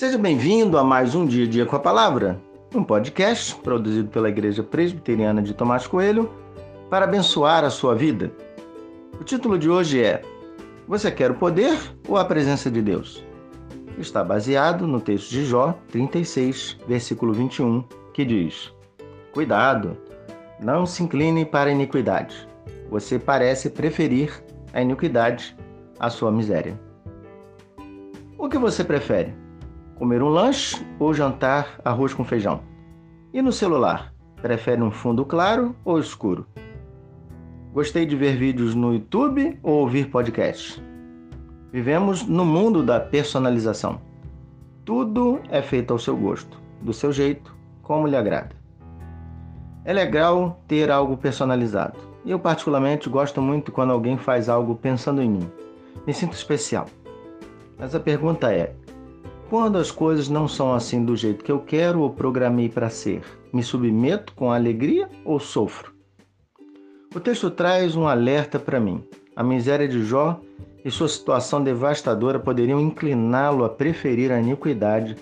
Seja bem-vindo a mais um Dia a Dia com a Palavra, um podcast produzido pela Igreja Presbiteriana de Tomás Coelho para abençoar a sua vida. O título de hoje é Você quer o poder ou a presença de Deus? Está baseado no texto de Jó 36, versículo 21, que diz: Cuidado, não se incline para a iniquidade. Você parece preferir a iniquidade à sua miséria. O que você prefere? Comer um lanche ou jantar arroz com feijão? E no celular? Prefere um fundo claro ou escuro? Gostei de ver vídeos no YouTube ou ouvir podcasts? Vivemos no mundo da personalização. Tudo é feito ao seu gosto, do seu jeito, como lhe agrada. É legal ter algo personalizado. Eu, particularmente, gosto muito quando alguém faz algo pensando em mim. Me sinto especial. Mas a pergunta é: quando as coisas não são assim do jeito que eu quero ou programei para ser, me submeto com alegria ou sofro? O texto traz um alerta para mim. A miséria de Jó e sua situação devastadora poderiam incliná-lo a preferir a iniquidade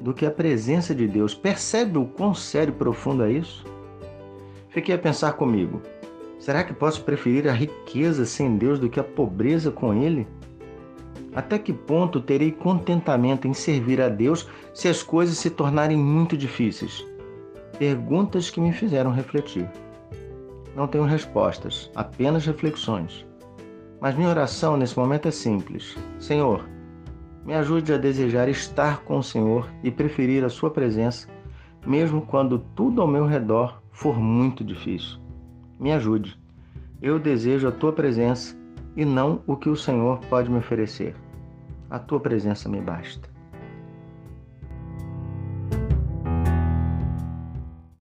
do que a presença de Deus. Percebe o quão sério e profundo é isso? Fiquei a pensar comigo: será que posso preferir a riqueza sem Deus do que a pobreza com Ele? Até que ponto terei contentamento em servir a Deus se as coisas se tornarem muito difíceis? Perguntas que me fizeram refletir. Não tenho respostas, apenas reflexões. Mas minha oração nesse momento é simples: Senhor, me ajude a desejar estar com o Senhor e preferir a Sua presença, mesmo quando tudo ao meu redor for muito difícil. Me ajude. Eu desejo a Tua presença e não o que o Senhor pode me oferecer. A tua presença me basta.